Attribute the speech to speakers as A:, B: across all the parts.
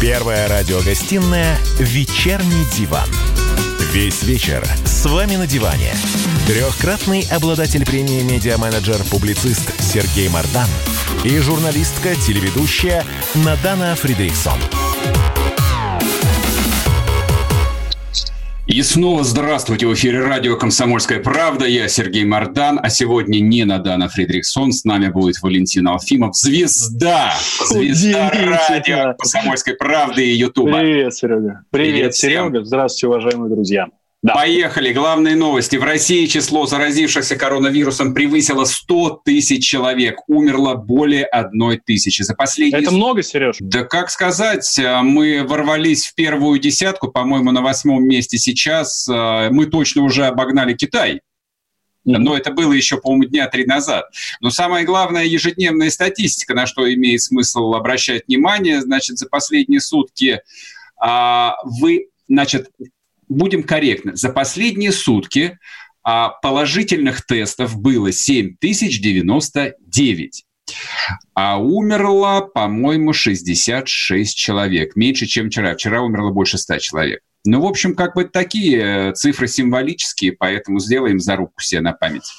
A: Первая радиогостинная «Вечерний диван». Весь вечер с вами на диване. Трехкратный обладатель премии «Медиа-менеджер-публицист» Сергей Мардан и журналистка-телеведущая Надана Фридрихсон.
B: И снова здравствуйте. В эфире радио «Комсомольская правда». Я Сергей Мардан, а сегодня не Надана Фридрихсон. С нами будет Валентин Алфимов. Звезда! Звезда радио «Комсомольской правды» и Ютуба.
C: Привет, Серега. Привет, Привет Серега. Здравствуйте, уважаемые друзья.
B: Да. Поехали. Главные новости. В России число заразившихся коронавирусом превысило 100 тысяч человек. Умерло более одной тысячи. За последние...
C: Это много, Сереж?
B: Да как сказать. Мы ворвались в первую десятку, по-моему, на восьмом месте сейчас. Мы точно уже обогнали Китай. Но это было еще, по-моему, дня три назад. Но самое главное, ежедневная статистика, на что имеет смысл обращать внимание. Значит, за последние сутки а, вы, значит, будем корректны, за последние сутки а, положительных тестов было 7099. А умерло, по-моему, 66 человек. Меньше, чем вчера. Вчера умерло больше 100 человек. Ну, в общем, как бы такие э, цифры символические, поэтому сделаем зарубку себе на память.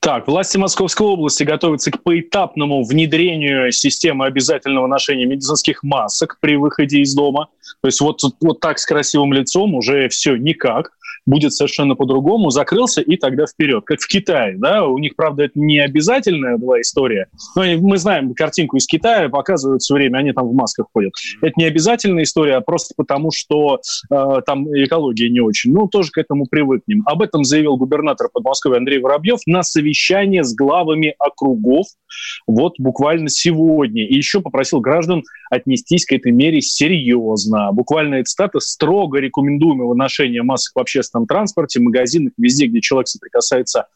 C: Так, власти Московской области готовятся к поэтапному внедрению системы обязательного ношения медицинских масок при выходе из дома. То есть вот, вот так с красивым лицом уже все никак будет совершенно по-другому, закрылся и тогда вперед. Как в Китае, да, у них, правда, это не обязательная была история, но мы знаем картинку из Китая, показывают все время, они там в масках ходят. Это не обязательная история, а просто потому, что э, там экология не очень. Ну, тоже к этому привыкнем. Об этом заявил губернатор Подмосковья Андрей Воробьев на совещании с главами округов вот буквально сегодня. И еще попросил граждан отнестись к этой мере серьезно. Буквально цитата «строго рекомендуемого ношения масок в общественном общественном транспорте, магазинах, везде, где человек соприкасается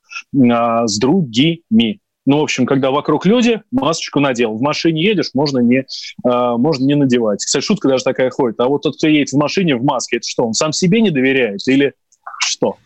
C: а, с другими. Ну, в общем, когда вокруг люди, масочку надел. В машине едешь, можно не, э, можно не надевать. Кстати, шутка даже такая ходит. А вот тот, кто едет в машине в маске, это что, он сам себе не доверяет или что?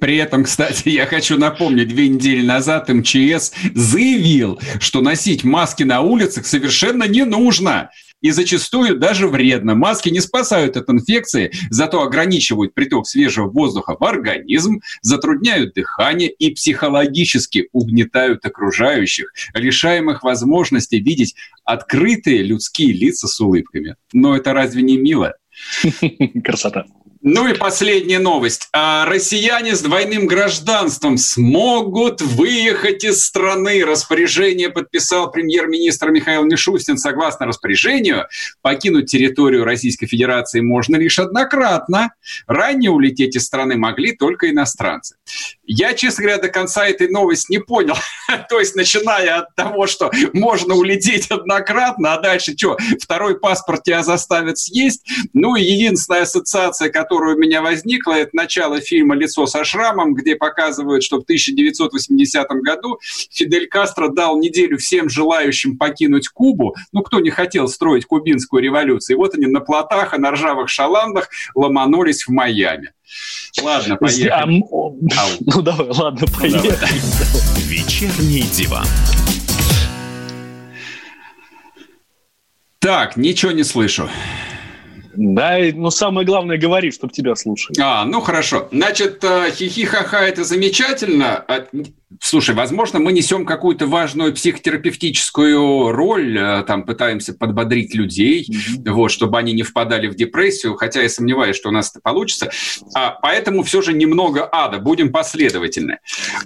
B: При этом, кстати, я хочу напомнить, две недели назад МЧС заявил, что носить маски на улицах совершенно не нужно и зачастую даже вредно. Маски не спасают от инфекции, зато ограничивают приток свежего воздуха в организм, затрудняют дыхание и психологически угнетают окружающих, лишаем их возможности видеть открытые людские лица с улыбками. Но это разве не мило?
C: Красота.
B: Ну и последняя новость. А россияне с двойным гражданством смогут выехать из страны. Распоряжение подписал премьер-министр Михаил Мишустин. Согласно распоряжению, покинуть территорию Российской Федерации можно лишь однократно. Ранее улететь из страны могли только иностранцы. Я, честно говоря, до конца этой новости не понял. То есть, начиная от того, что можно улететь однократно, а дальше что, второй паспорт тебя заставят съесть? Ну и единственная ассоциация, которая которая у меня возникла, это начало фильма «Лицо со шрамом», где показывают, что в 1980 году Фидель Кастро дал неделю всем желающим покинуть Кубу, ну, кто не хотел строить кубинскую революцию. И вот они на плотах и на ржавых шаландах ломанулись в Майами. Ладно, поехали. А,
C: ну, давай, ладно, ну, поехали. Ну,
A: Вечерний диван.
B: Так, ничего не слышу.
C: Да, но самое главное, говори, чтобы тебя слушали.
B: А, ну хорошо. Значит, э, хихи-ха-ха – это замечательно. Слушай, возможно, мы несем какую-то важную психотерапевтическую роль, э, там пытаемся подбодрить людей, mm-hmm. вот, чтобы они не впадали в депрессию, хотя я сомневаюсь, что у нас это получится. А, поэтому все же немного ада, будем последовательны.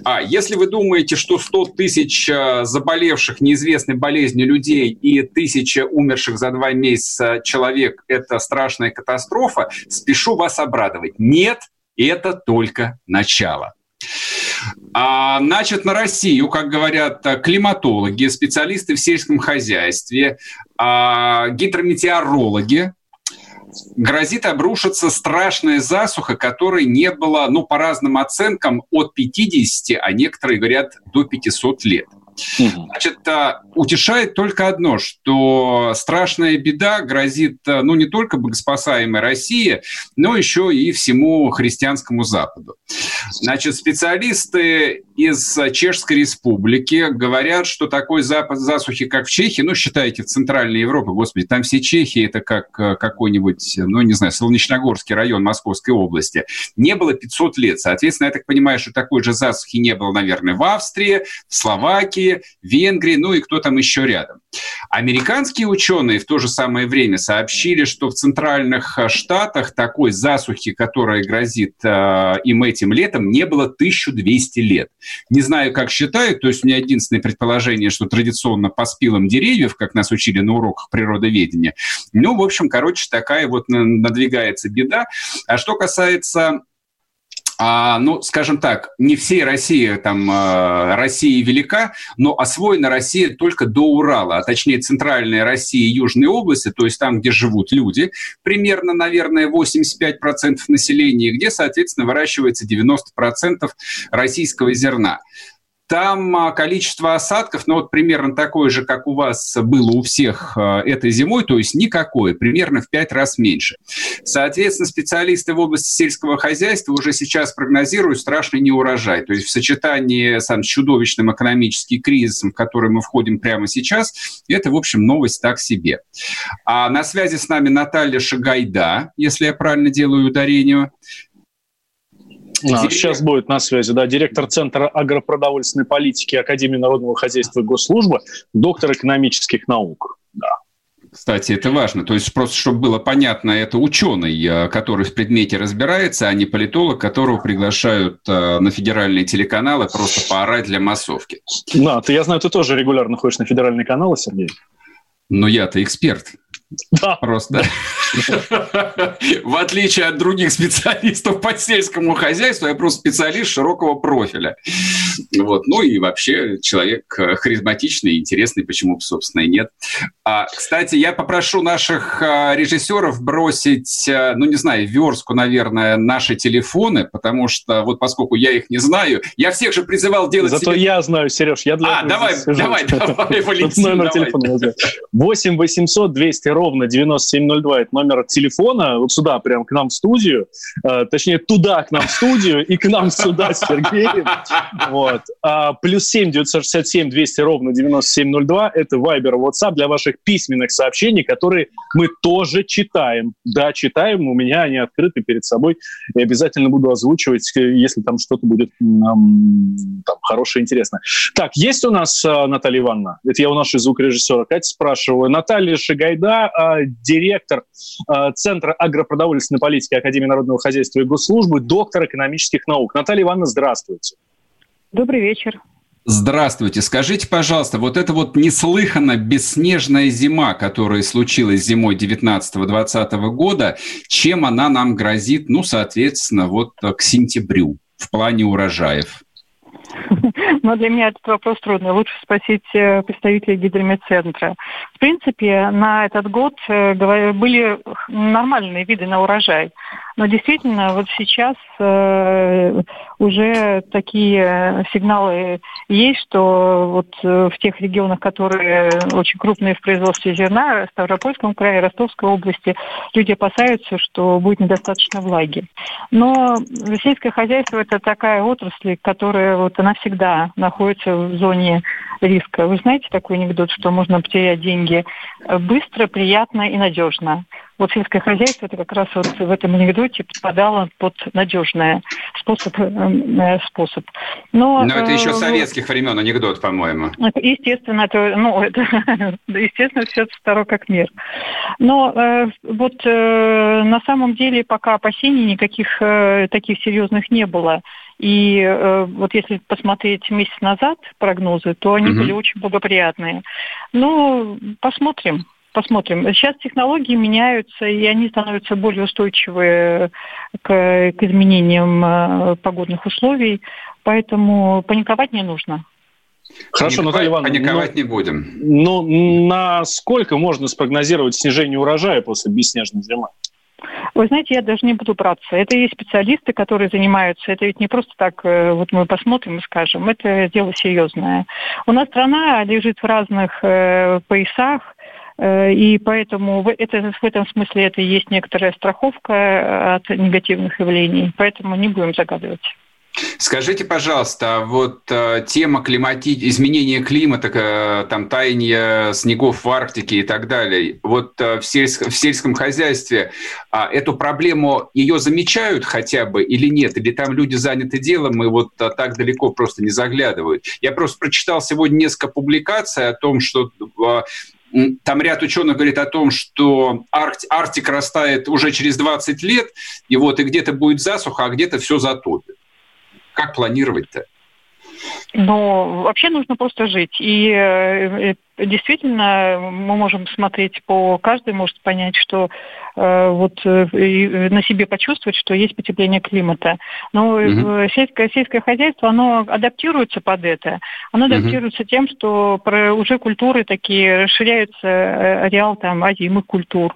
B: А если вы думаете, что 100 тысяч э, заболевших неизвестной болезнью людей и тысяча умерших за два месяца человек – это страшная катастрофа, спешу вас обрадовать. Нет, это только начало. А, значит, на Россию, как говорят климатологи, специалисты в сельском хозяйстве, а, гидрометеорологи, грозит обрушиться страшная засуха, которой не было, ну, по разным оценкам, от 50, а некоторые говорят, до 500 лет. Значит, а, утешает только одно, что страшная беда грозит, а, ну, не только богоспасаемой России, но еще и всему христианскому Западу. Значит, специалисты из Чешской Республики говорят, что такой запад засухи, как в Чехии, ну, считайте, в Центральной Европе, господи, там все Чехии, это как а, какой-нибудь, ну, не знаю, Солнечногорский район Московской области, не было 500 лет. Соответственно, я так понимаю, что такой же засухи не было, наверное, в Австрии, в Словакии, Венгрии, ну и кто там еще рядом. Американские ученые в то же самое время сообщили, что в центральных э, штатах такой засухи, которая грозит э, им этим летом, не было 1200 лет. Не знаю, как считают, то есть у меня единственное предположение, что традиционно по спилам деревьев, как нас учили на уроках природоведения. Ну, в общем, короче, такая вот надвигается беда. А что касается а, ну, скажем так, не всей России, там, э, Россия велика, но освоена Россия только до Урала, а точнее центральная Россия и южные области, то есть там, где живут люди, примерно, наверное, 85% населения, где, соответственно, выращивается 90% российского зерна. Там а, количество осадков, ну вот примерно такое же, как у вас было у всех а, этой зимой, то есть никакое, примерно в пять раз меньше. Соответственно, специалисты в области сельского хозяйства уже сейчас прогнозируют страшный неурожай. То есть в сочетании с чудовищным экономическим кризисом, в который мы входим прямо сейчас, это, в общем, новость так себе. А на связи с нами Наталья Шагайда, если я правильно делаю ударение.
C: А, сейчас будет на связи, да, директор Центра агропродовольственной политики Академии народного хозяйства и госслужбы, доктор экономических наук. Да.
B: Кстати, это важно. То есть просто, чтобы было понятно, это ученый, э, который в предмете разбирается, а не политолог, которого приглашают э, на федеральные телеканалы просто поорать для массовки.
C: Да, ты, я знаю, ты тоже регулярно ходишь на федеральные каналы, Сергей.
B: Но я-то эксперт. Да. Просто. В отличие от других специалистов по сельскому хозяйству, я просто специалист широкого профиля. Вот. Ну и вообще человек э, харизматичный, интересный, почему бы, собственно, и нет. А, кстати, я попрошу наших а, режиссеров бросить, а, ну не знаю, верстку, наверное, наши телефоны, потому что вот поскольку я их не знаю, я всех же призывал делать
C: Зато себе... я знаю, Сереж, я
B: для А, давай, давай, давай, Валентин,
C: номер телефона 8 800 200 ровно 9702, это номер телефона, вот сюда, прям к нам в студию, э, точнее, туда к нам в студию и к нам сюда с Сергеем. Вот. А, плюс 7 967 200 ровно 9702, это Viber, WhatsApp для ваших письменных сообщений, которые мы тоже читаем. Да, читаем, у меня они открыты перед собой, и обязательно буду озвучивать, э, если там что-то будет нам там, хорошее, интересное. Так, есть у нас э, Наталья Ивановна? Это я у нашей звукорежиссера Катя спрашиваю. Наталья Шигайда, э, директор Центра агропродовольственной политики Академии народного хозяйства и госслужбы, доктор экономических наук. Наталья Ивановна, здравствуйте.
D: Добрый вечер.
B: Здравствуйте. Скажите, пожалуйста, вот эта вот неслыханно бесснежная зима, которая случилась зимой 19-20 года, чем она нам грозит, ну, соответственно, вот к сентябрю в плане урожаев?
D: Но для меня этот вопрос трудный. Лучше спросить э, представителей гидромедцентра. В принципе, на этот год э, были нормальные виды на урожай. Но действительно, вот сейчас э, уже такие сигналы есть, что вот в тех регионах, которые очень крупные в производстве зерна, в Ставропольском крае, Ростовской области, люди опасаются, что будет недостаточно влаги. Но сельское хозяйство – это такая отрасль, которая вот она всегда находится в зоне риска. Вы знаете такой анекдот, что можно потерять деньги быстро, приятно и надежно. Вот сельское хозяйство это как раз вот в этом анекдоте подпадало под надежный способ. Э, э, способ.
B: Но, Но это еще э, советских времен анекдот, по-моему.
D: Естественно, это, ну, это, естественно, все старо как мир. Но вот на самом деле пока опасений никаких таких серьезных не было. И э, вот если посмотреть месяц назад прогнозы, то они угу. были очень благоприятные. Ну, посмотрим. Посмотрим. Сейчас технологии меняются, и они становятся более устойчивые к, к изменениям э, погодных условий, поэтому паниковать не нужно.
B: Хорошо, Наталья Ивановна. Паниковать но, не будем.
C: Ну, насколько можно спрогнозировать снижение урожая после бесснежной зимы?
D: Вы знаете, я даже не буду браться. Это есть специалисты, которые занимаются. Это ведь не просто так, э, вот мы посмотрим и скажем. Это дело серьезное. У нас страна лежит в разных э, поясах, и поэтому это, в этом смысле это и есть некоторая страховка от негативных явлений. Поэтому не будем загадывать.
B: Скажите, пожалуйста, а вот э, тема климати... изменения климата, э, там таяние снегов в Арктике и так далее, вот э, в, сельск... в сельском хозяйстве э, эту проблему ее замечают хотя бы или нет? Или там люди заняты делом и вот э, так далеко просто не заглядывают? Я просто прочитал сегодня несколько публикаций о том, что э, там ряд ученых говорит о том, что Аркти, Арктика растает уже через 20 лет, и вот и где-то будет засуха, а где-то все затопит. Как планировать-то?
D: Но вообще нужно просто жить. И э, действительно мы можем смотреть по... Каждый может понять, что э, вот э, на себе почувствовать, что есть потепление климата. Но угу. сельское, сельское хозяйство, оно адаптируется под это. Оно угу. адаптируется тем, что про, уже культуры такие, расширяются ареал там озимых культур,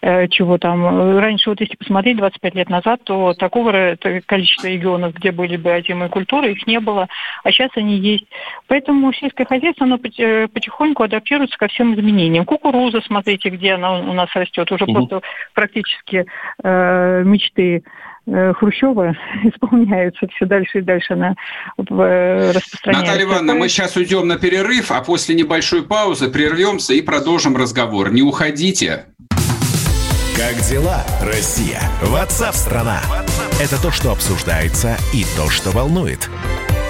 D: э, чего там. Раньше, вот если посмотреть 25 лет назад, то такого количества регионов, где были бы озимые культуры, их не было, а сейчас они есть. Поэтому сельское хозяйство, оно потихоньку потихоньку адаптируются ко всем изменениям. Кукуруза, смотрите, где она у нас растет, уже угу. просто практически э, мечты э, Хрущева исполняются все дальше и дальше она
B: э, распространяется. Наталья Ивановна, мы сейчас уйдем на перерыв, а после небольшой паузы прервемся и продолжим разговор. Не уходите.
A: Как дела, Россия? Ватсап-страна! Это то, что обсуждается и то, что волнует.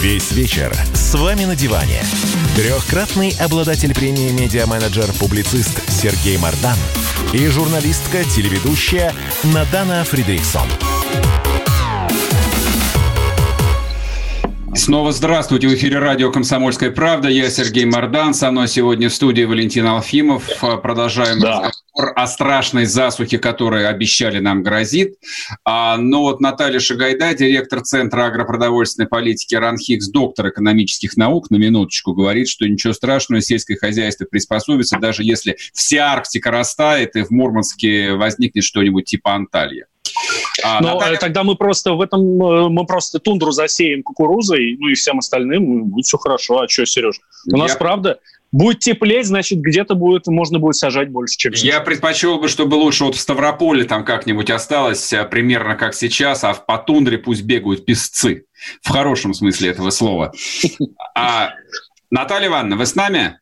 A: Весь вечер с вами на диване. Трехкратный обладатель премии «Медиа-менеджер-публицист» Сергей Мардан и журналистка-телеведущая Надана Фридрихсон.
B: Снова здравствуйте. В эфире радио «Комсомольская правда». Я Сергей Мордан. Со мной сегодня в студии Валентин Алфимов. Продолжаем да. разговор о страшной засухе, которая обещали нам грозит. А, но вот Наталья Шагайда, директор Центра агропродовольственной политики РАНХИКС, доктор экономических наук, на минуточку говорит, что ничего страшного, сельское хозяйство приспособится, даже если вся Арктика растает и в Мурманске возникнет что-нибудь типа Анталья.
C: А, Но Наталья... тогда мы просто в этом э, мы просто тундру засеем кукурузой, ну и всем остальным, будет все хорошо. А что, Сереж? У Я... нас правда будет теплеть, значит, где-то будет, можно будет сажать больше, чем
B: сейчас. Я предпочел бы, чтобы лучше вот в Ставрополе там как-нибудь осталось э, примерно как сейчас, а по тундре пусть бегают песцы. В хорошем смысле этого слова. А, Наталья Ивановна, вы с нами?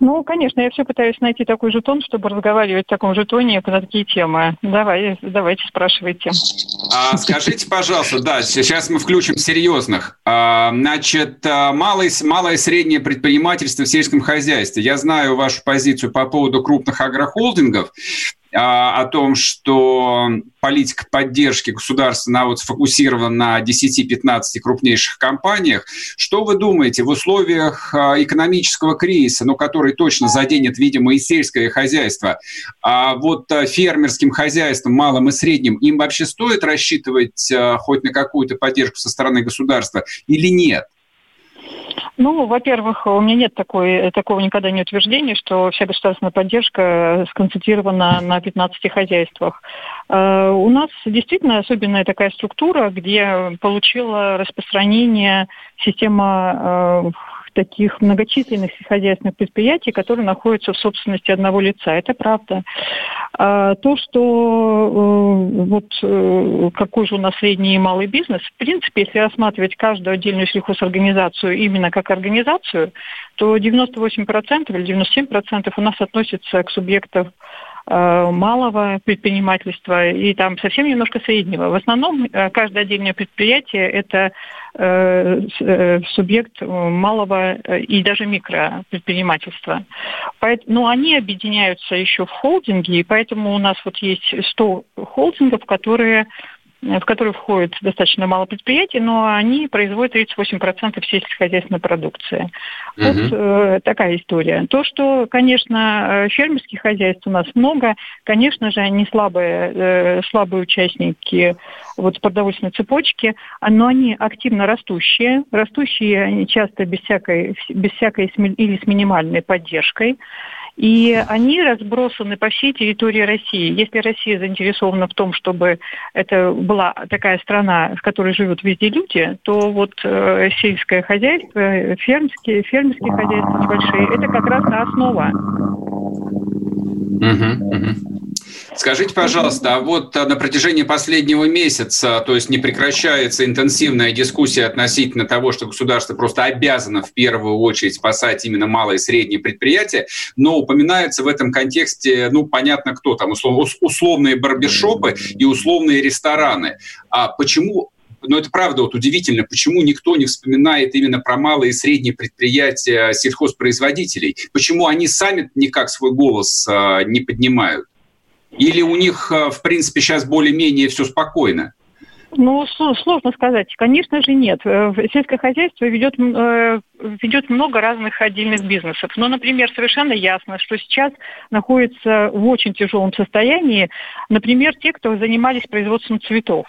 D: Ну, конечно, я все пытаюсь найти такой же тон, чтобы разговаривать в таком же тоне на такие темы. Давай, давайте, спрашивайте.
B: А, скажите, пожалуйста, да, сейчас мы включим серьезных. А, значит, а, малое, малое и среднее предпринимательство в сельском хозяйстве. Я знаю вашу позицию по поводу крупных агрохолдингов. А, о том, что политика поддержки государства на вот сфокусирована на 10-15 крупнейших компаниях. Что вы думаете в условиях а, экономического кризиса, ну, который точно заденет, видимо, и сельское хозяйство, а вот а, фермерским хозяйствам, малым и средним, им вообще стоит рассчитывать хоть на какую-то поддержку со стороны государства или нет?
D: Ну, во-первых, у меня нет такой, такого никогда не утверждения, что вся государственная поддержка сконцентрирована на 15 хозяйствах. Э, у нас действительно особенная такая структура, где получила распространение система э, таких многочисленных сельскохозяйственных предприятий, которые находятся в собственности одного лица. Это правда. А то, что э, вот э, какой же у нас средний и малый бизнес, в принципе, если рассматривать каждую отдельную сельхозорганизацию именно как организацию, то 98% или 97% у нас относятся к субъектам малого предпринимательства и там совсем немножко среднего. В основном э, каждое отдельное предприятие – это э, субъект малого и даже микропредпринимательства. Но они объединяются еще в холдинги, и поэтому у нас вот есть 100 холдингов, которые в которые входит достаточно мало предприятий, но они производят 38% сельскохозяйственной продукции. Угу. Вот э, такая история. То, что, конечно, фермерских хозяйств у нас много, конечно же, они слабые, э, слабые участники вот продовольственной цепочки, но они активно растущие, растущие они часто без всякой, без всякой или с минимальной поддержкой. И они разбросаны по всей территории России. Если Россия заинтересована в том, чтобы это была такая страна, в которой живут везде люди, то вот э, сельское хозяйство, фермерские, фермерские хозяйства небольшие, это как раз та основа.
B: Угу, угу. Скажите, пожалуйста, а вот а, на протяжении последнего месяца, то есть не прекращается интенсивная дискуссия относительно того, что государство просто обязано в первую очередь спасать именно малые и средние предприятия, но упоминается в этом контексте, ну, понятно, кто там, условные барбершопы и условные рестораны. А почему но это правда вот удивительно, почему никто не вспоминает именно про малые и средние предприятия сельхозпроизводителей, почему они сами никак свой голос а, не поднимают. Или у них, э, в принципе, сейчас более-менее все спокойно?
D: Ну, сложно сказать. Конечно же, нет. Э, сельское хозяйство ведет, э, ведет много разных отдельных бизнесов. Но, например, совершенно ясно, что сейчас находится в очень тяжелом состоянии, например, те, кто занимались производством цветов.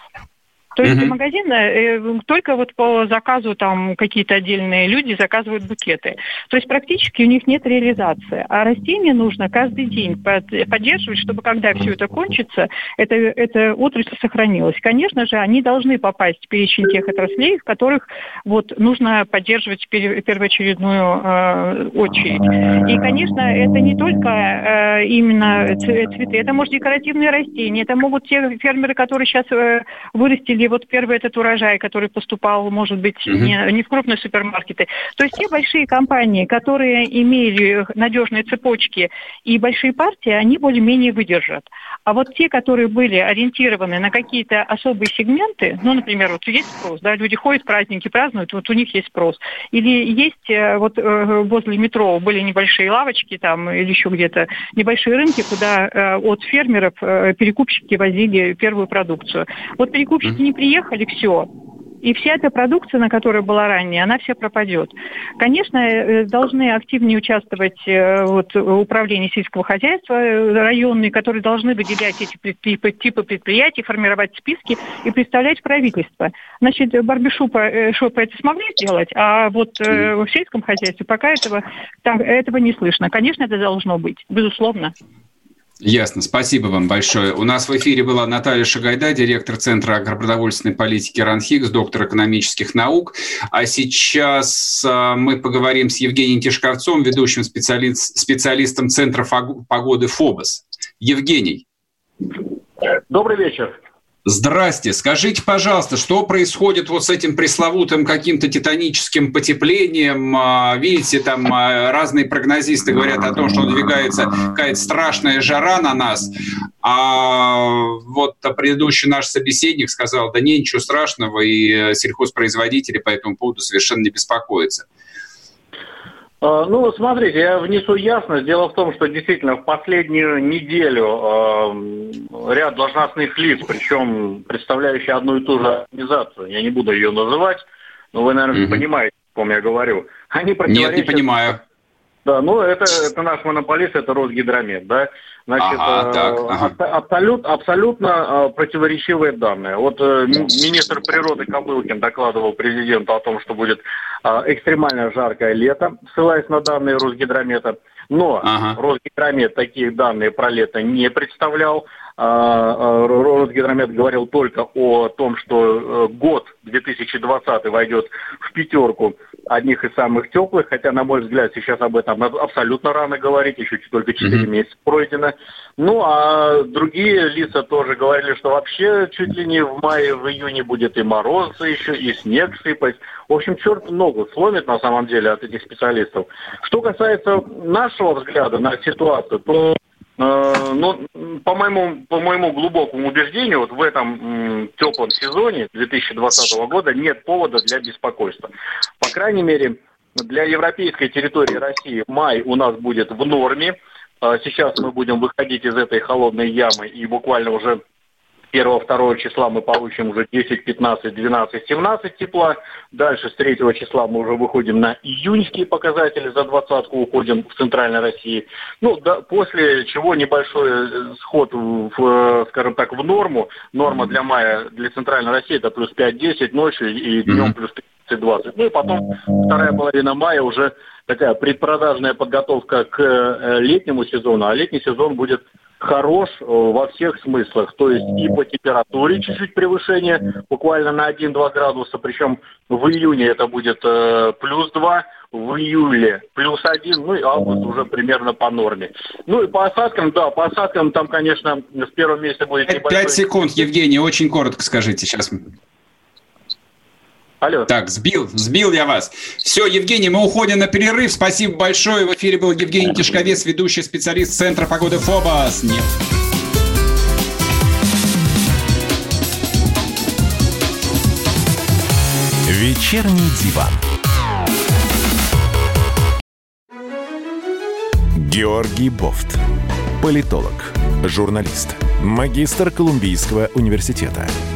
D: То есть mm-hmm. магазины э, только вот по заказу там какие-то отдельные люди заказывают букеты. То есть практически у них нет реализации. А растения нужно каждый день поддерживать, чтобы когда все это кончится, это, эта отрасль сохранилась. Конечно же, они должны попасть в перечень тех отраслей, в которых вот нужно поддерживать первоочередную э, очередь. И, конечно, это не только э, именно цветы, это может декоративные растения, это могут те фермеры, которые сейчас э, вырастили и вот первый этот урожай, который поступал, может быть, угу. не, не в крупные супермаркеты. То есть те большие компании, которые имели надежные цепочки и большие партии, они более-менее выдержат. А вот те, которые были ориентированы на какие-то особые сегменты, ну, например, вот есть спрос, да, люди ходят праздники, празднуют, вот у них есть спрос. Или есть э, вот э, возле метро были небольшие лавочки там или еще где-то, небольшие рынки, куда э, от фермеров перекупщики возили первую продукцию. Вот перекупщики не приехали, все. И вся эта продукция, на которой была ранее, она вся пропадет. Конечно, э, должны активнее участвовать э, вот, управление сельского хозяйства э, районные, которые должны выделять эти типы, типы предприятий, формировать списки и представлять правительство. Значит, барбишопы шопы это смогли сделать, а вот в сельском хозяйстве пока этого, так, этого не слышно. Конечно, это должно быть, безусловно.
B: Ясно. Спасибо вам большое. У нас в эфире была Наталья Шагайда, директор Центра агропродовольственной политики РАНХИКС, доктор экономических наук. А сейчас а, мы поговорим с Евгением Тишковцом, ведущим специалист, специалистом Центра погоды ФОБОС. Евгений.
E: Добрый вечер.
B: Здрасте. Скажите, пожалуйста, что происходит вот с этим пресловутым каким-то титаническим потеплением? А, видите, там а, разные прогнозисты говорят о том, что надвигается какая-то страшная жара на нас. А вот предыдущий наш собеседник сказал, да не, ничего страшного, и э, сельхозпроизводители по этому поводу совершенно не беспокоятся.
E: А, ну, смотрите, я внесу ясность. Дело в том, что действительно в последнюю неделю э, ряд должностных лиц, причем представляющие одну и ту же организацию, я не буду ее называть, но вы, наверное, mm-hmm. понимаете, о ком я говорю,
B: они противоречат... Нет, не понимаю.
E: Да, ну это, это наш монополист, это Росгидромет, да. Значит, ага, так, ага. абсолют, абсолютно э, противоречивые данные. Вот э, министр природы Кобылкин докладывал президенту о том, что будет э, экстремально жаркое лето, ссылаясь на данные Росгидромета. Но ага. Росгидромет такие данные про лето не представлял. Росгидромет говорил только о том, что год 2020 войдет в пятерку одних из самых теплых, хотя, на мой взгляд, сейчас об этом абсолютно рано говорить, еще только 4 mm-hmm. месяца пройдено. Ну, а другие лица тоже говорили, что вообще чуть ли не в мае, в июне будет и мороз еще, и снег сыпать. В общем, черт ногу сломит на самом деле от этих специалистов. Что касается нашего взгляда на ситуацию, то Э, но по моему, по моему глубокому убеждению, вот в этом теплом сезоне 2020 года нет повода для беспокойства. По крайней мере, для европейской территории России май у нас будет в норме. Э, сейчас мы будем выходить из этой холодной ямы и буквально уже 1-2 числа мы получим уже 10, 15, 12, 17 тепла. Дальше с 3 числа мы уже выходим на июньские показатели, за двадцатку уходим в центральной России. Ну, да, после чего небольшой э, сход, в, э, скажем так, в норму. Норма для мая, для центральной России это плюс 5-10 ночью и днем плюс 30-20. Ну и потом вторая половина мая уже такая предпродажная подготовка к э, летнему сезону, а летний сезон будет хорош э, во всех смыслах. То есть и по температуре чуть-чуть превышение, буквально на 1-2 градуса, причем в июне это будет э, плюс 2, в июле плюс 1, ну и август уже примерно по норме. Ну и по осадкам, да, по осадкам там, конечно, с первого месяца будет
B: небольшой... 5 секунд, Евгений, очень коротко скажите сейчас. Алло. Так, сбил, сбил я вас. Все, Евгений, мы уходим на перерыв. Спасибо большое. В эфире был Евгений Тишковец, ведущий специалист Центра погоды ФОБОС. Нет.
A: Вечерний диван. Георгий Бофт. Политолог, журналист, магистр Колумбийского университета –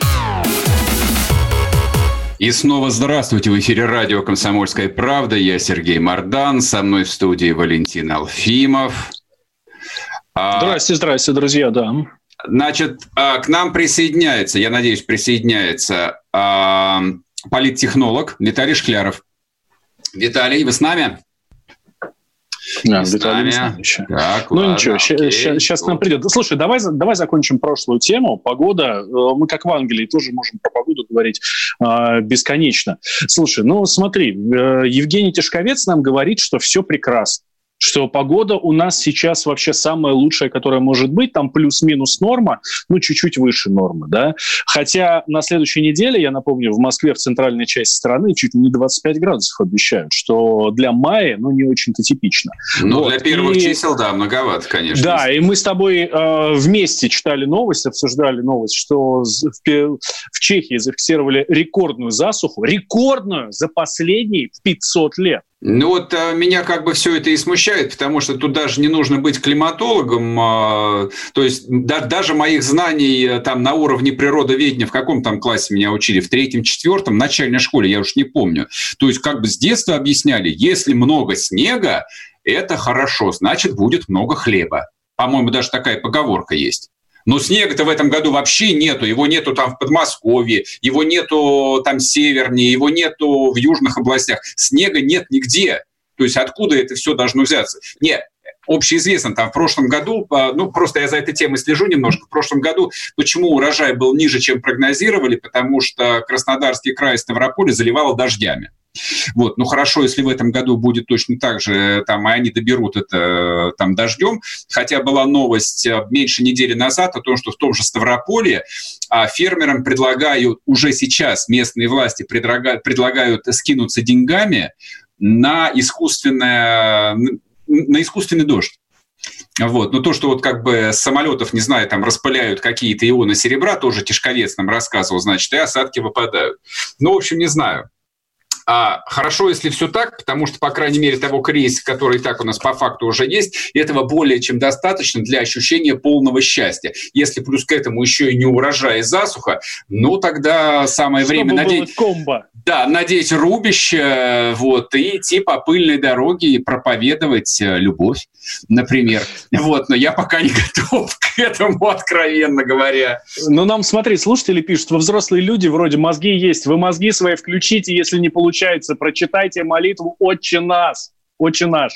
B: И снова здравствуйте. В эфире радио «Комсомольская правда». Я Сергей Мордан. Со мной в студии Валентин Алфимов.
C: А, здрасте, здрасте, друзья, да.
B: Значит, а, к нам присоединяется, я надеюсь, присоединяется а, политтехнолог Виталий Шкляров. Виталий, вы с нами?
C: Виталий Так, ну ладно, ничего, окей, сейчас, нам придет. Слушай, давай, давай закончим прошлую тему. Погода, э, мы как в Англии тоже можем про погоду говорить э, бесконечно. Слушай, ну смотри, э, Евгений Тишковец нам говорит, что все прекрасно что погода у нас сейчас вообще самая лучшая, которая может быть, там плюс-минус норма, ну, чуть-чуть выше нормы, да. Хотя на следующей неделе, я напомню, в Москве, в центральной части страны, чуть не 25 градусов обещают, что для мая, ну, не очень-то типично.
B: Ну, вот. для первых и... чисел, да, многовато, конечно.
C: Да, и мы с тобой э, вместе читали новость, обсуждали новость, что в, в Чехии зафиксировали рекордную засуху, рекордную за последние 500 лет.
B: Ну вот а, меня как бы все это и смущает, потому что тут даже не нужно быть климатологом, а, то есть да, даже моих знаний э, там на уровне природоведения, в каком там классе меня учили, в третьем, четвертом, начальной школе, я уж не помню. То есть как бы с детства объясняли, если много снега, это хорошо, значит будет много хлеба. По-моему, даже такая поговорка есть. Но снега-то в этом году вообще нету. Его нету там в Подмосковье, его нету там севернее, его нету в южных областях. Снега нет нигде. То есть откуда это все должно взяться? Нет, общеизвестно, там в прошлом году, а, ну просто я за этой темой слежу немножко, в прошлом году почему урожай был ниже, чем прогнозировали, потому что Краснодарский край Ставрополь заливало дождями. Вот. Ну хорошо, если в этом году будет точно так же, там, и они доберут это там дождем. Хотя была новость э, меньше недели назад о том, что в том же Ставрополье а, фермерам предлагают уже сейчас местные власти предлагают, предлагают скинуться деньгами на искусственное на искусственный дождь. Вот. Но то, что вот как бы с самолетов, не знаю, там распыляют какие-то ионы серебра, тоже Тишковец нам рассказывал, значит, и осадки выпадают. Ну, в общем, не знаю. А, хорошо, если все так, потому что, по крайней мере, того кризиса, который и так у нас по факту уже есть, этого более чем достаточно для ощущения полного счастья. Если плюс к этому еще и не урожай и засуха, ну тогда самое Чтобы время надеть... комбо. Да, надеть рубище, вот, и идти по пыльной дороге и проповедовать э, любовь, например. Вот, но я пока не готов к этому, откровенно говоря.
C: Ну, нам, смотри, слушатели пишут, вы взрослые люди, вроде мозги есть, вы мозги свои включите, если не получается, прочитайте молитву «Отче нас», «Отче наш».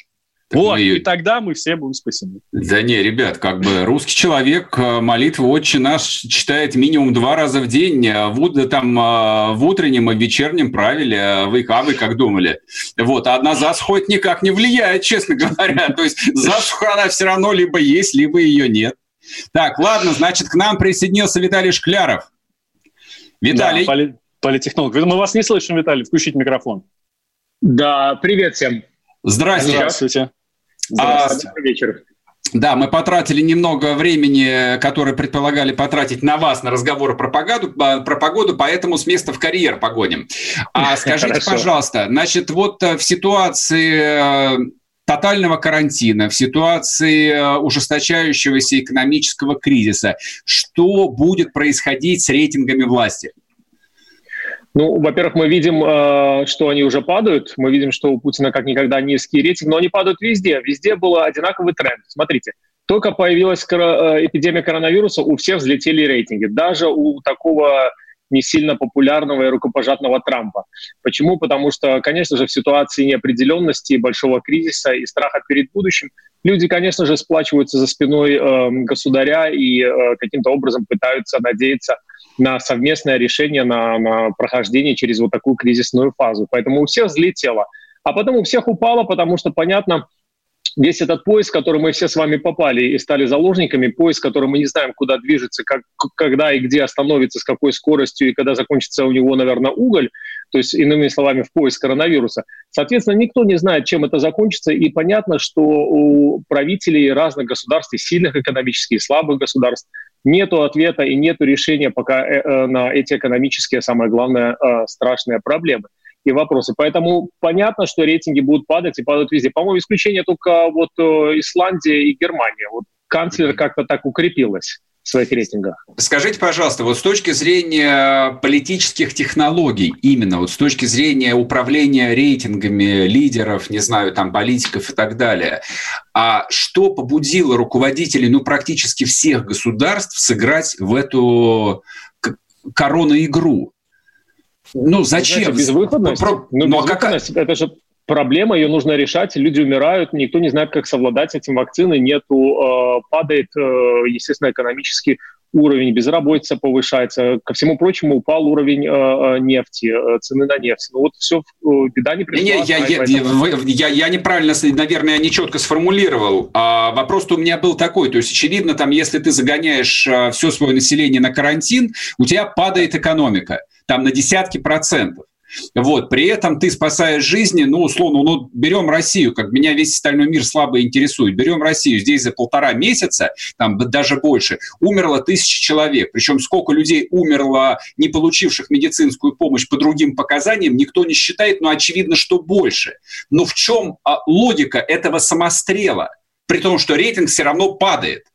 C: Так вот, мы... и тогда мы все будем спасены.
B: Да не, ребят, как бы русский человек э, молитву «Отче наш» читает минимум два раза в день, э, в, там, э, в утреннем и вечернем правиле. Вы, а вы как думали? Вот, а одна засуха никак не влияет, честно говоря. То есть засуха она все равно либо есть, либо ее нет. Так, ладно, значит, к нам присоединился Виталий Шкляров.
C: Виталий. Да, поли- политехнолог. Мы вас не слышим, Виталий. Включите микрофон.
F: Да, привет всем.
C: Здравствуйте. Здравствуйте.
B: Здравствуйте. А, добрый вечер. Да, мы потратили немного времени, которое предполагали потратить на вас, на разговоры про погоду, про погоду поэтому с места в карьер погоним. А скажите, пожалуйста, значит, вот э, в ситуации э, тотального карантина, в ситуации э, ужесточающегося экономического кризиса, что будет происходить с рейтингами власти?
F: Ну, во-первых, мы видим, э, что они уже падают. Мы видим, что у Путина как никогда низкий рейтинг, но они падают везде. Везде был одинаковый тренд. Смотрите, только появилась э, эпидемия коронавируса, у всех взлетели рейтинги. Даже у такого не сильно популярного и рукопожатного Трампа. Почему? Потому что, конечно же, в ситуации неопределенности, большого кризиса и страха перед будущим люди, конечно же, сплачиваются за спиной э, государя и э, каким-то образом пытаются надеяться на совместное решение, на, на прохождение через вот такую кризисную фазу. Поэтому у всех взлетело. А потом у всех упало, потому что, понятно, весь этот поезд, который мы все с вами попали и стали заложниками, поезд, который мы не знаем, куда движется, как, когда и где остановится, с какой скоростью и когда закончится у него, наверное, уголь, то есть, иными словами, в поиск коронавируса. Соответственно, никто не знает, чем это закончится, и понятно, что у правителей разных государств, и сильных экономически, и слабых государств, нету ответа и нету решения пока э, э, на эти экономические, самое главное, э, страшные проблемы и вопросы. Поэтому понятно, что рейтинги будут падать и падают везде. По-моему, исключение только вот Исландия и Германия. Вот канцлер как-то так укрепилась в своих рейтингах.
B: Скажите, пожалуйста, вот с точки зрения политических технологий, именно вот с точки зрения управления рейтингами лидеров, не знаю, там, политиков и так далее, а что побудило руководителей, ну, практически всех государств сыграть в эту корону-игру?
F: Ну, зачем? Знаете, безвыходность? Про... Ну, ну, а безвыходность, как... это же проблема, ее нужно решать, люди умирают, никто не знает, как совладать с этим вакциной, нету, э, падает, э, естественно, экономический уровень, безработица повышается, ко всему прочему упал уровень э, э нефти, э, цены на нефть. Ну вот все, э, беда не пришла. Не,
B: я, я, поэтому... я, я неправильно, наверное, я нечетко сформулировал. А, вопрос у меня был такой, то есть очевидно, там, если ты загоняешь а, все свое население на карантин, у тебя падает экономика, там на десятки процентов. Вот. При этом ты спасаешь жизни, ну, условно, ну, берем Россию, как меня весь остальной мир слабо интересует, берем Россию, здесь за полтора месяца, там даже больше, умерло тысячи человек. Причем сколько людей умерло, не получивших медицинскую помощь по другим показаниям, никто не считает, но очевидно, что больше. Но в чем а, логика этого самострела? При том, что рейтинг все равно падает.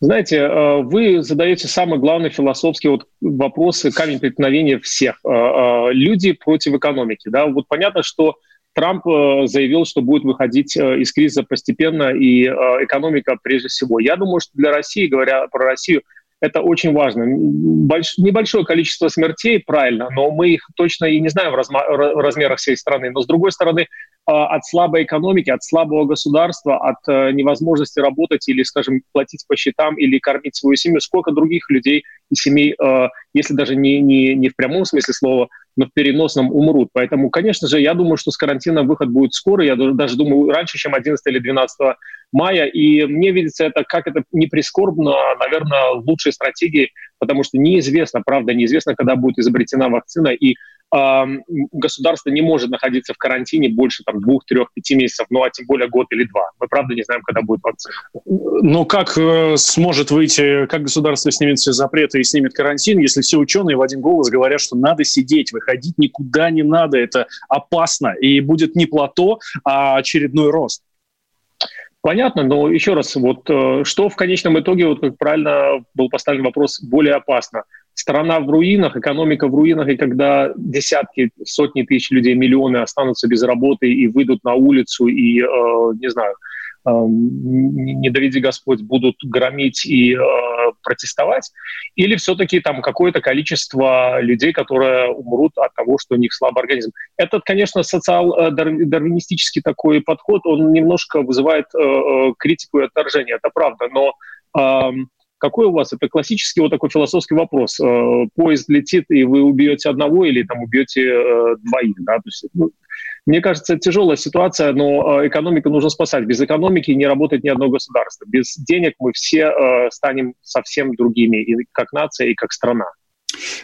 F: Знаете, э, вы задаете самый главный философский вот вопрос, камень преткновения всех. Э, э, люди против экономики. Да? Вот понятно, что Трамп заявил, что будет выходить из кризиса постепенно, и экономика прежде всего. Я думаю, что для России, говоря про Россию, это очень важно. Больш... Небольшое количество смертей, правильно, но мы их точно и не знаем в, разма... размерах всей страны. Но с другой стороны, от слабой экономики, от слабого государства, от э, невозможности работать или, скажем, платить по счетам или кормить свою семью, сколько других людей и семей, э, если даже не, не, не в прямом смысле слова, но в переносном умрут. Поэтому, конечно же, я думаю, что с карантина выход будет скоро. Я даже думаю, раньше, чем 11 или 12 мая. И мне видится это, как это не прискорбно, наверное, лучшей стратегией, потому что неизвестно, правда, неизвестно, когда будет изобретена вакцина. И государство не может находиться в карантине больше там, двух, трех, пяти месяцев, ну а тем более год или два. Мы правда не знаем, когда будет вакцина.
C: Но как э, сможет выйти, как государство снимет все запреты и снимет карантин, если все ученые в один голос говорят, что надо сидеть, выходить никуда не надо, это опасно, и будет не плато, а очередной рост?
F: Понятно, но еще раз, вот э, что в конечном итоге, вот как правильно был поставлен вопрос, более опасно – страна в руинах, экономика в руинах, и когда десятки, сотни тысяч людей, миллионы останутся без работы и выйдут на улицу и, э, не знаю, э, не доведи Господь, будут громить и э, протестовать, или все-таки там какое-то количество людей, которые умрут от того, что у них слабый организм. Этот, конечно, социал-дарвинистический такой подход, он немножко вызывает э, э, критику и отторжение, это правда, но э, какой у вас? Это классический вот такой философский вопрос. Э, поезд летит, и вы убьете одного или там убьете э, двоих, да? То есть, ну, мне кажется, тяжелая ситуация, но э, экономику нужно спасать. Без экономики не работает ни одно государство. Без денег мы все станем совсем другими, и как нация, и как страна.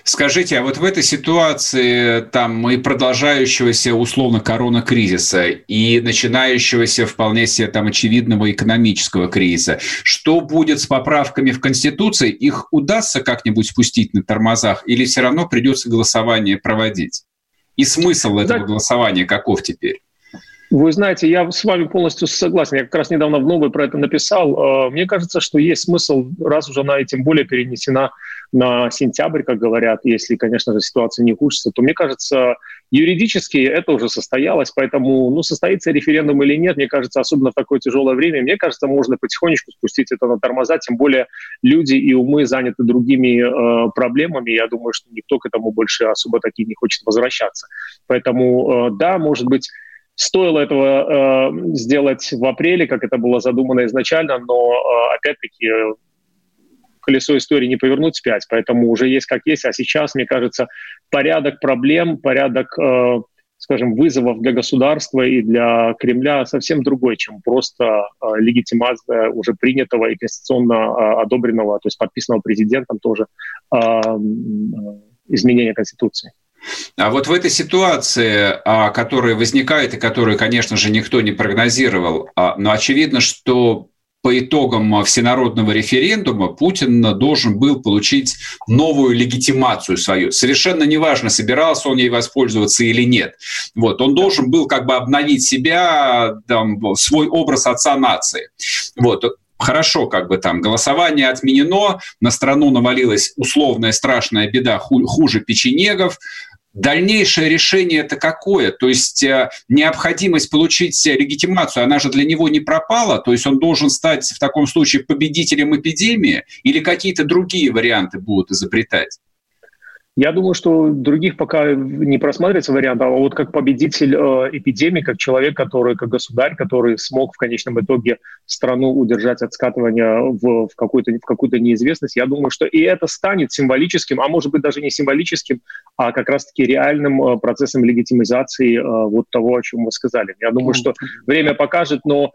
B: Скажите, а вот в этой ситуации там и продолжающегося условно корона-кризиса, и начинающегося вполне себе там очевидного экономического кризиса, что будет с поправками в Конституции? Их удастся как-нибудь спустить на тормозах или все равно придется голосование проводить? И смысл этого да. голосования каков теперь?
F: Вы знаете, я с вами полностью согласен. Я как раз недавно в новой про это написал. Э, мне кажется, что есть смысл, раз уже она и тем более перенесена на сентябрь, как говорят, если, конечно же, ситуация не ухудшится, то, мне кажется, юридически это уже состоялось, поэтому, ну, состоится референдум или нет, мне кажется, особенно в такое тяжелое время, мне кажется, можно потихонечку спустить это на тормоза, тем более люди и умы заняты другими э, проблемами, я думаю, что никто к этому больше особо таки не хочет возвращаться. Поэтому, э, да, может быть, Стоило этого э, сделать в апреле, как это было задумано изначально, но э, опять-таки колесо истории не повернуть спять, поэтому уже есть как есть. А сейчас, мне кажется, порядок проблем, порядок, э, скажем, вызовов для государства и для Кремля совсем другой, чем просто э, легитимация уже принятого и конституционно э, одобренного, то есть подписанного президентом тоже э, э, изменения Конституции.
B: А вот в этой ситуации, а, которая возникает и которую, конечно же, никто не прогнозировал, а, но очевидно, что по итогам всенародного референдума Путин должен был получить новую легитимацию свою. Совершенно неважно, собирался он ей воспользоваться или нет. Вот, он должен был как бы обновить себя, там, свой образ отца нации. Вот, хорошо, как бы там голосование отменено, на страну навалилась условная страшная беда хуже печенегов, Дальнейшее решение это какое? То есть э, необходимость получить легитимацию, она же для него не пропала, то есть он должен стать в таком случае победителем эпидемии или какие-то другие варианты будут изобретать?
F: Я думаю, что других пока не просматривается вариант, а вот как победитель э, эпидемии, как человек, который, как государь, который смог в конечном итоге страну удержать от скатывания в, в какую-то в какую-то неизвестность, я думаю, что и это станет символическим, а может быть даже не символическим, а как раз-таки реальным э, процессом легитимизации э, вот того, о чем вы сказали. Я думаю, что время покажет, но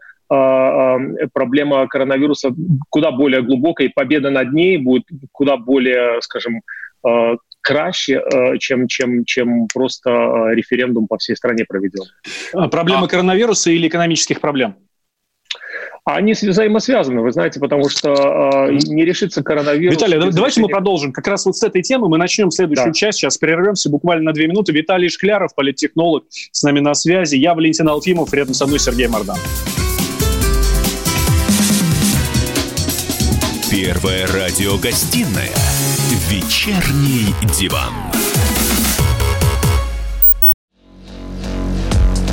F: проблема коронавируса куда более глубокая, и победа над ней будет куда более, скажем, краще, э, чем, чем, чем просто э, референдум по всей стране проведен.
C: А проблемы а... коронавируса или экономических проблем?
F: Они взаимосвязаны, вы знаете, потому что э, не решится коронавирус.
C: Виталий, давайте решения... мы продолжим. Как раз вот с этой темы мы начнем следующую да. часть. Сейчас прервемся буквально на две минуты. Виталий Шкляров, политтехнолог, с нами на связи. Я Валентин Алфимов, рядом со мной Сергей Мордан.
A: Первая радиогостинная «Вечерний диван».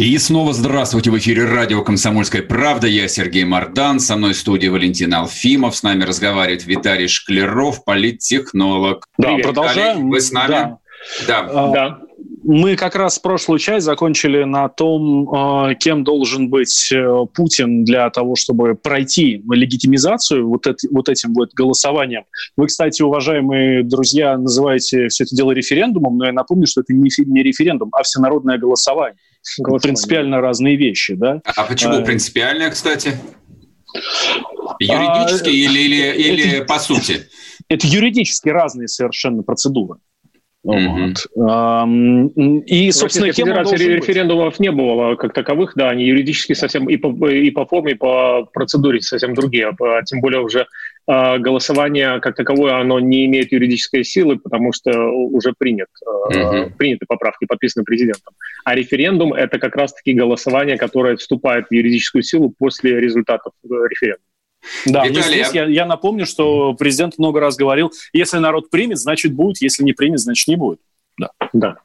B: И снова здравствуйте в эфире радио «Комсомольская правда». Я Сергей Мардан, со мной в студии Валентин Алфимов. С нами разговаривает Виталий Шклеров, политтехнолог.
C: Да, Привет, продолжаем. Виталий,
B: вы с нами?
C: Да. Да. А, да. Мы как раз прошлую часть закончили на том, а, кем должен быть э, Путин для того, чтобы пройти легитимизацию вот, это, вот этим вот голосованием. Вы, кстати, уважаемые друзья, называете все это дело референдумом, но я напомню, что это не референдум, а всенародное голосование принципиально разные вещи, да?
B: А почему а, принципиально, кстати? Юридически а, или, или, или это, по сути?
C: Это юридически разные совершенно процедуры. Mm-hmm.
F: И, собственно, Федерации референдумов быть. не было как таковых, да, они юридически совсем и по, и по форме, и по процедуре совсем другие, а тем более уже голосование как таковое, оно не имеет юридической силы, потому что уже принят, угу. приняты поправки, подписаны президентом. А референдум – это как раз-таки голосование, которое вступает в юридическую силу после результатов референдума.
C: Да, Виталий, здесь я, я напомню, что президент много раз говорил, если народ примет, значит будет, если не примет, значит не будет.
F: Да. да.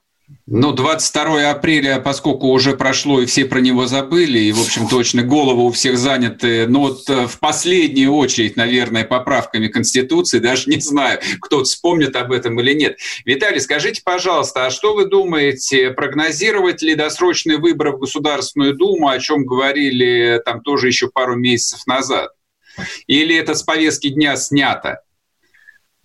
B: Ну, 22 апреля, поскольку уже прошло, и все про него забыли, и, в общем, точно головы у всех заняты, но вот э, в последнюю очередь, наверное, поправками Конституции, даже не знаю, кто вспомнит об этом или нет. Виталий, скажите, пожалуйста, а что вы думаете, прогнозировать ли досрочные выборы в Государственную Думу, о чем говорили там тоже еще пару месяцев назад? Или это с повестки дня снято?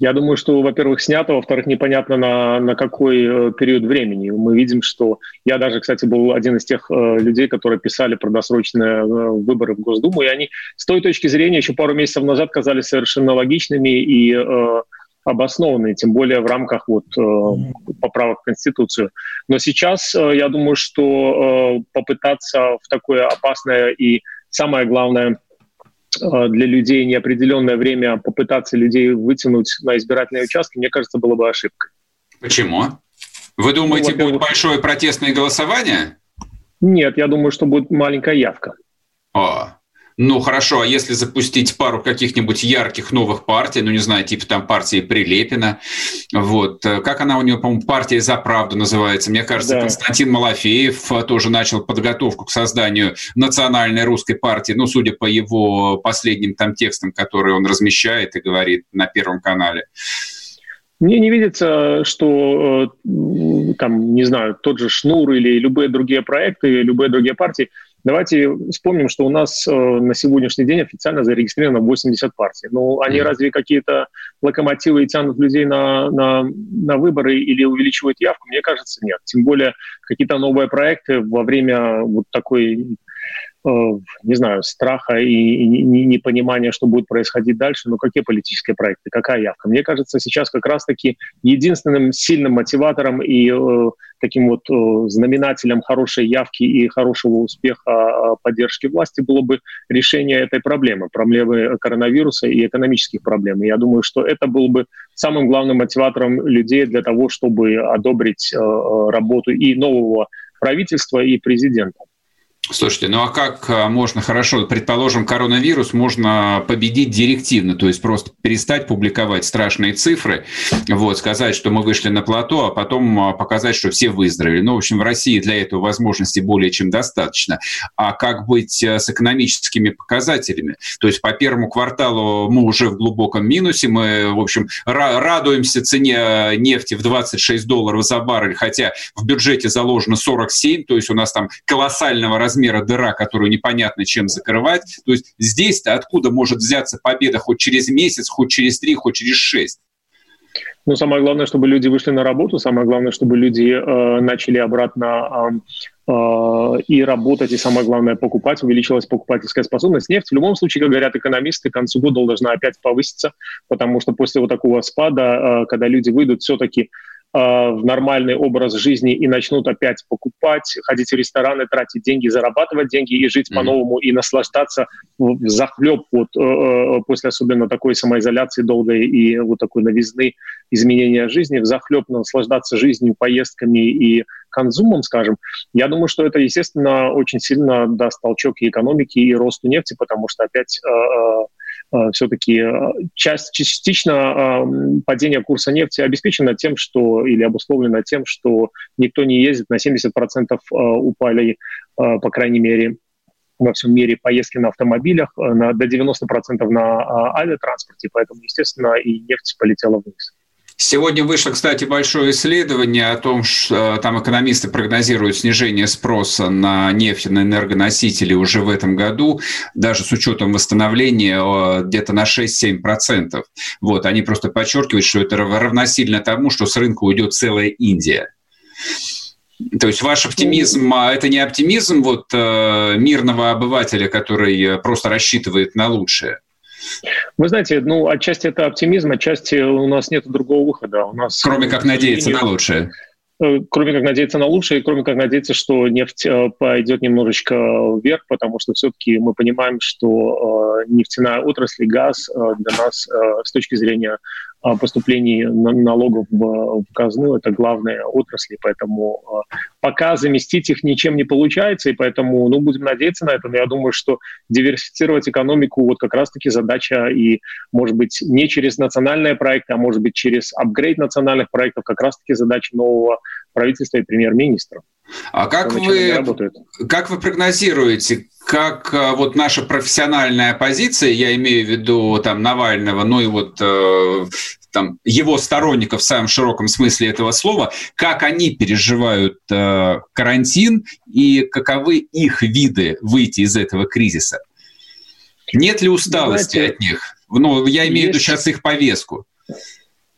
F: Я думаю, что, во-первых, снято, во-вторых, непонятно на, на какой э, период времени. Мы видим, что я даже, кстати, был один из тех э, людей, которые писали про досрочные э, выборы в Госдуму, и они с той точки зрения еще пару месяцев назад казались совершенно логичными и э, обоснованные, тем более в рамках вот, э, поправок в Конституцию. Но сейчас э, я думаю, что э, попытаться в такое опасное и самое главное – для людей неопределенное время попытаться людей вытянуть на избирательные участки, мне кажется, было бы ошибкой.
B: Почему? Вы думаете, ну, будет большое протестное голосование?
F: Нет, я думаю, что будет маленькая явка.
B: О, ну хорошо, а если запустить пару каких-нибудь ярких новых партий, ну не знаю, типа там партии Прилепина, вот, э, как она у нее, по-моему, партия за правду называется, мне кажется, да. Константин Малафеев э, тоже начал подготовку к созданию национальной русской партии, ну, судя по его последним там текстам, которые он размещает и говорит на Первом канале.
F: Мне не видится, что э, там, не знаю, тот же Шнур или любые другие проекты, любые другие партии Давайте вспомним, что у нас э, на сегодняшний день официально зарегистрировано 80 партий. Ну, они mm. разве какие-то локомотивы и тянут людей на, на, на выборы или увеличивают явку? Мне кажется, нет. Тем более какие-то новые проекты во время вот такой не знаю, страха и непонимания, что будет происходить дальше, но какие политические проекты, какая явка? Мне кажется, сейчас как раз-таки единственным сильным мотиватором и э, таким вот э, знаменателем хорошей явки и хорошего успеха э, поддержки власти было бы решение этой проблемы, проблемы коронавируса и экономических проблем. И я думаю, что это был бы самым главным мотиватором людей для того, чтобы одобрить э, работу и нового правительства, и президента.
B: Слушайте, ну а как а, можно хорошо, предположим, коронавирус можно победить директивно, то есть просто перестать публиковать страшные цифры, вот, сказать, что мы вышли на плато, а потом а, показать, что все выздоровели. Ну, в общем, в России для этого возможности более чем достаточно. А как быть а, с экономическими показателями? То есть по первому кварталу мы уже в глубоком минусе, мы, в общем, радуемся цене нефти в 26 долларов за баррель, хотя в бюджете заложено 47, то есть у нас там колоссального размера размера дыра, которую непонятно чем закрывать. То есть здесь-то откуда может взяться победа хоть через месяц, хоть через три, хоть через шесть?
F: Ну, самое главное, чтобы люди вышли на работу, самое главное, чтобы люди э, начали обратно э, э, и работать, и самое главное, покупать, увеличилась покупательская способность. Нефть в любом случае, как говорят экономисты, к концу года должна опять повыситься, потому что после вот такого спада, э, когда люди выйдут все-таки в нормальный образ жизни и начнут опять покупать, ходить в рестораны, тратить деньги, зарабатывать деньги и жить mm-hmm. по-новому и наслаждаться в захлеб вот э, э, после особенно такой самоизоляции долгой и вот такой новизны изменения жизни, в захлеб наслаждаться жизнью, поездками и консумом, скажем, я думаю, что это, естественно, очень сильно даст толчок и экономике, и росту нефти, потому что опять Э, все-таки э, часть, частично э, падение курса нефти обеспечено тем, что или обусловлено тем, что никто не ездит, на 70% упали, по крайней мере, во всем мире поездки на автомобилях, на, до 90% на авиатранспорте, поэтому, естественно, и нефть полетела вниз.
B: Сегодня вышло, кстати, большое исследование о том, что э, там экономисты прогнозируют снижение спроса на нефть, на энергоносители уже в этом году, даже с учетом восстановления э, где-то на 6-7%. Вот, они просто подчеркивают, что это равносильно тому, что с рынка уйдет целая Индия. То есть ваш оптимизм, а это не оптимизм вот э, мирного обывателя, который просто рассчитывает на лучшее?
F: Вы знаете, ну, отчасти это оптимизм, отчасти у нас нет другого выхода. У нас,
B: Кроме как надеяться на лучшее.
F: э, кроме как надеяться на лучшее, кроме как надеяться, что нефть э, пойдет немножечко вверх, потому что все-таки мы понимаем, что нефтяная отрасль, газ для нас с точки зрения поступлений налогов в казну – это главная отрасль, поэтому пока заместить их ничем не получается, и поэтому ну, будем надеяться на это. Но я думаю, что диверсифицировать экономику вот как раз-таки задача, и, может быть, не через национальные проекты, а может быть, через апгрейд национальных проектов, как раз-таки задача нового правительства и премьер-министра.
B: А как вы, как вы прогнозируете, как э, вот наша профессиональная позиция, я имею в виду там Навального, ну и вот э, там, его сторонников в самом широком смысле этого слова, как они переживают э, карантин и каковы их виды выйти из этого кризиса? Нет ли усталости Знаете, от них? Ну, я имею в виду сейчас их повестку.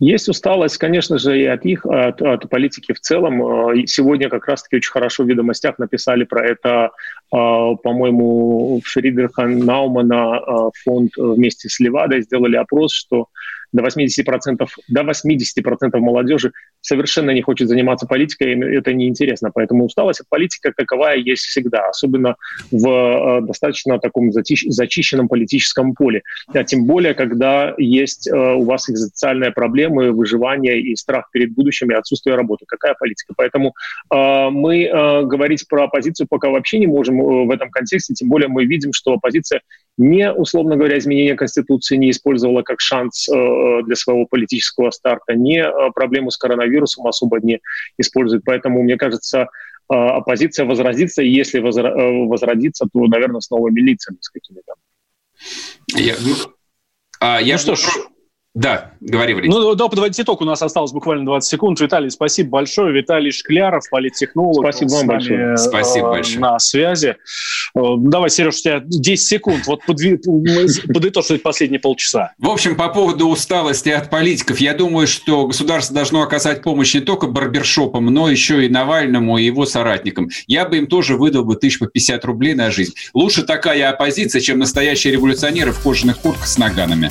F: Есть усталость, конечно же, и от их, от, от политики в целом. Э, сегодня как раз-таки очень хорошо в «Ведомостях» написали про это, э, по-моему, Фридриха Наумана э, фонд вместе с Левадой сделали опрос, что до 80%, до 80% молодежи совершенно не хочет заниматься политикой, и это неинтересно. Поэтому усталость от политики как таковая есть всегда, особенно в э, достаточно таком зачищенном политическом поле. А тем более, когда есть э, у вас экзистенциальные проблемы, выживание и страх перед будущим и отсутствие работы. Какая политика? Поэтому э, мы говорить про оппозицию пока вообще не можем в этом контексте, тем более мы видим, что оппозиция не, условно говоря, изменение Конституции не использовала как шанс э, для своего политического старта, не э, проблему с коронавирусом особо не использует. Поэтому, мне кажется, э, оппозиция возродится, и если возра- возродится, то, наверное, с новыми лицами, с какими-то.
B: Я, а, я ну что ж, да, говори, Валерий.
C: Ну, да, подводить итог. У нас осталось буквально 20 секунд. Виталий, спасибо большое. Виталий Шкляров, политтехнолог.
F: Спасибо вам большое.
C: Спасибо э, большое. На связи. Э, давай, Сереж, у тебя 10 секунд. Вот подытожить последние полчаса.
B: В общем, по поводу усталости от политиков, я думаю, что государство должно оказать помощь не только барбершопам, но еще и Навальному и его соратникам. Я бы им тоже выдал бы тысяч по 50 рублей на жизнь. Лучше такая оппозиция, чем настоящие революционеры в кожаных куртках с наганами.